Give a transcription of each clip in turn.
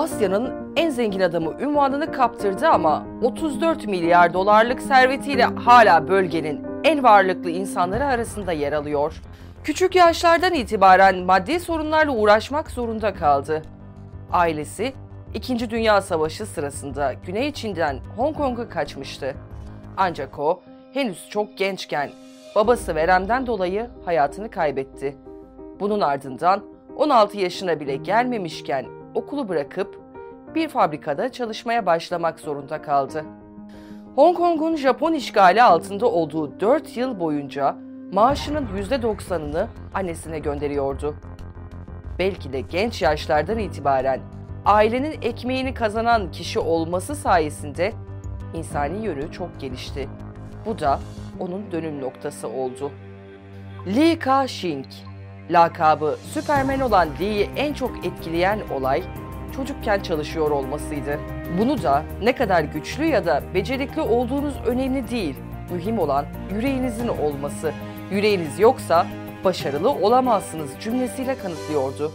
Asya'nın en zengin adamı ünvanını kaptırdı ama 34 milyar dolarlık servetiyle hala bölgenin en varlıklı insanları arasında yer alıyor. Küçük yaşlardan itibaren maddi sorunlarla uğraşmak zorunda kaldı. Ailesi İkinci Dünya Savaşı sırasında Güney Çin'den Hong Kong'a kaçmıştı. Ancak o henüz çok gençken babası veremden dolayı hayatını kaybetti. Bunun ardından 16 yaşına bile gelmemişken okulu bırakıp bir fabrikada çalışmaya başlamak zorunda kaldı. Hong Kong'un Japon işgali altında olduğu 4 yıl boyunca maaşının %90'ını annesine gönderiyordu. Belki de genç yaşlardan itibaren ailenin ekmeğini kazanan kişi olması sayesinde insani yönü çok gelişti. Bu da onun dönüm noktası oldu. Li Ka-shing, lakabı Süpermen olan Li'yi en çok etkileyen olay çocukken çalışıyor olmasıydı. Bunu da ne kadar güçlü ya da becerikli olduğunuz önemli değil. Mühim olan yüreğinizin olması. Yüreğiniz yoksa başarılı olamazsınız cümlesiyle kanıtlıyordu.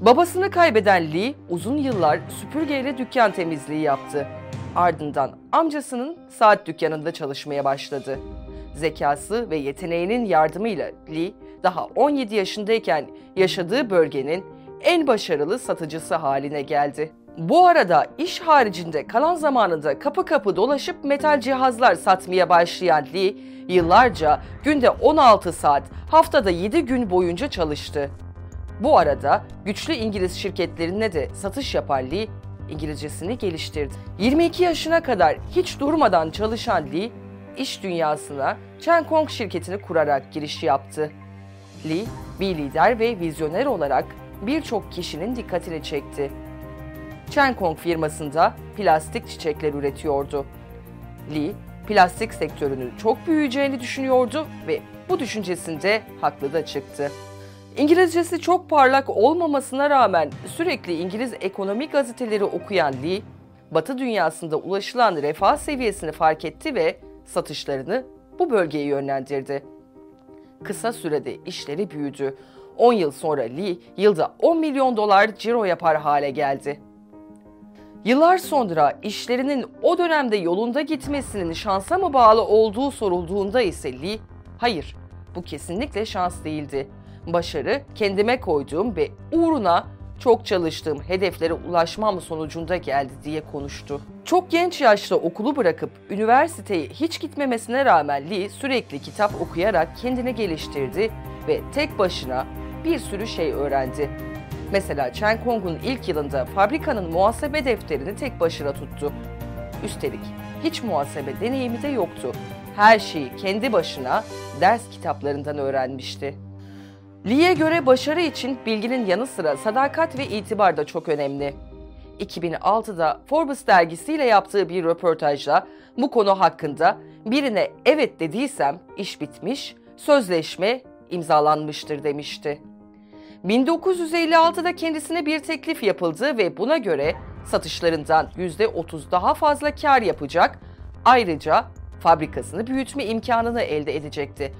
Babasını kaybeden Lee uzun yıllar süpürgeyle dükkan temizliği yaptı. Ardından amcasının saat dükkanında çalışmaya başladı. Zekası ve yeteneğinin yardımıyla Lee daha 17 yaşındayken yaşadığı bölgenin en başarılı satıcısı haline geldi. Bu arada iş haricinde kalan zamanında kapı kapı dolaşıp metal cihazlar satmaya başlayan Lee, yıllarca günde 16 saat, haftada 7 gün boyunca çalıştı. Bu arada güçlü İngiliz şirketlerine de satış yapan Lee, İngilizcesini geliştirdi. 22 yaşına kadar hiç durmadan çalışan Lee, iş dünyasına Chen Kong şirketini kurarak giriş yaptı. Lee, bir lider ve vizyoner olarak birçok kişinin dikkatini çekti. Chen Kong firmasında plastik çiçekler üretiyordu. Lee, plastik sektörünün çok büyüyeceğini düşünüyordu ve bu düşüncesinde haklı da çıktı. İngilizcesi çok parlak olmamasına rağmen sürekli İngiliz ekonomi gazeteleri okuyan Lee, Batı dünyasında ulaşılan refah seviyesini fark etti ve satışlarını bu bölgeye yönlendirdi. Kısa sürede işleri büyüdü. 10 yıl sonra Lee yılda 10 milyon dolar ciro yapar hale geldi. Yıllar sonra işlerinin o dönemde yolunda gitmesinin şansa mı bağlı olduğu sorulduğunda ise Lee, hayır bu kesinlikle şans değildi. Başarı kendime koyduğum ve uğruna çok çalıştığım hedeflere ulaşmam sonucunda geldi diye konuştu. Çok genç yaşta okulu bırakıp üniversiteye hiç gitmemesine rağmen Lee sürekli kitap okuyarak kendini geliştirdi ve tek başına bir sürü şey öğrendi. Mesela Chen Kong'un ilk yılında fabrikanın muhasebe defterini tek başına tuttu. Üstelik hiç muhasebe deneyimi de yoktu. Her şeyi kendi başına ders kitaplarından öğrenmişti. Lee'ye göre başarı için bilginin yanı sıra sadakat ve itibar da çok önemli. 2006'da Forbes dergisiyle yaptığı bir röportajda bu konu hakkında birine evet dediysem iş bitmiş, sözleşme imzalanmıştır demişti. 1956'da kendisine bir teklif yapıldı ve buna göre satışlarından %30 daha fazla kar yapacak, ayrıca fabrikasını büyütme imkanını elde edecekti.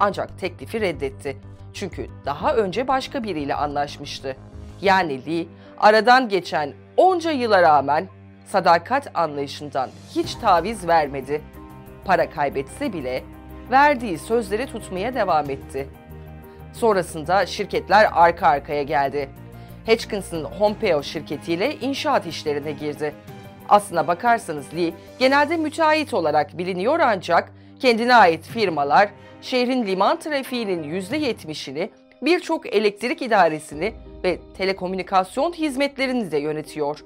Ancak teklifi reddetti. Çünkü daha önce başka biriyle anlaşmıştı. Yani Lee aradan geçen onca yıla rağmen sadakat anlayışından hiç taviz vermedi. Para kaybetse bile verdiği sözleri tutmaya devam etti. Sonrasında şirketler arka arkaya geldi. Hutchinson Hompeo şirketiyle inşaat işlerine girdi. Aslına bakarsanız Lee genelde müteahhit olarak biliniyor ancak kendine ait firmalar şehrin liman trafiğinin %70'ini, birçok elektrik idaresini ve telekomünikasyon hizmetlerini de yönetiyor.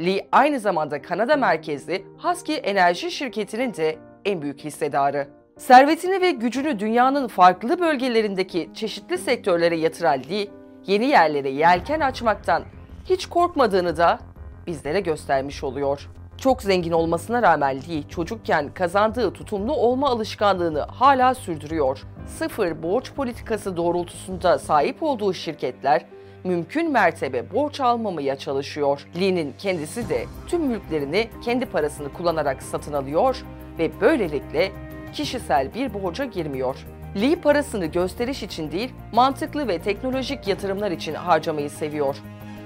Lee aynı zamanda Kanada merkezli Husky Enerji şirketinin de en büyük hissedarı. Servetini ve gücünü dünyanın farklı bölgelerindeki çeşitli sektörlere yatıran Lee, yeni yerlere yelken açmaktan hiç korkmadığını da bizlere göstermiş oluyor. Çok zengin olmasına rağmen Lee çocukken kazandığı tutumlu olma alışkanlığını hala sürdürüyor. Sıfır borç politikası doğrultusunda sahip olduğu şirketler mümkün mertebe borç almamaya çalışıyor. Lee'nin kendisi de tüm mülklerini kendi parasını kullanarak satın alıyor ve böylelikle kişisel bir borca girmiyor. Lee parasını gösteriş için değil, mantıklı ve teknolojik yatırımlar için harcamayı seviyor.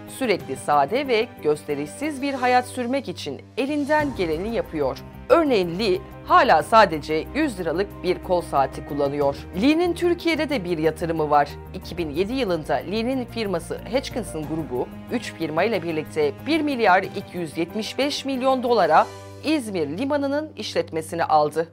Sürekli sade ve gösterişsiz bir hayat sürmek için elinden geleni yapıyor. Örneğin Lee hala sadece 100 liralık bir kol saati kullanıyor. Lee'nin Türkiye'de de bir yatırımı var. 2007 yılında Lee'nin firması Hutchinson grubu 3 firma ile birlikte 1 milyar 275 milyon dolara İzmir limanının işletmesini aldı.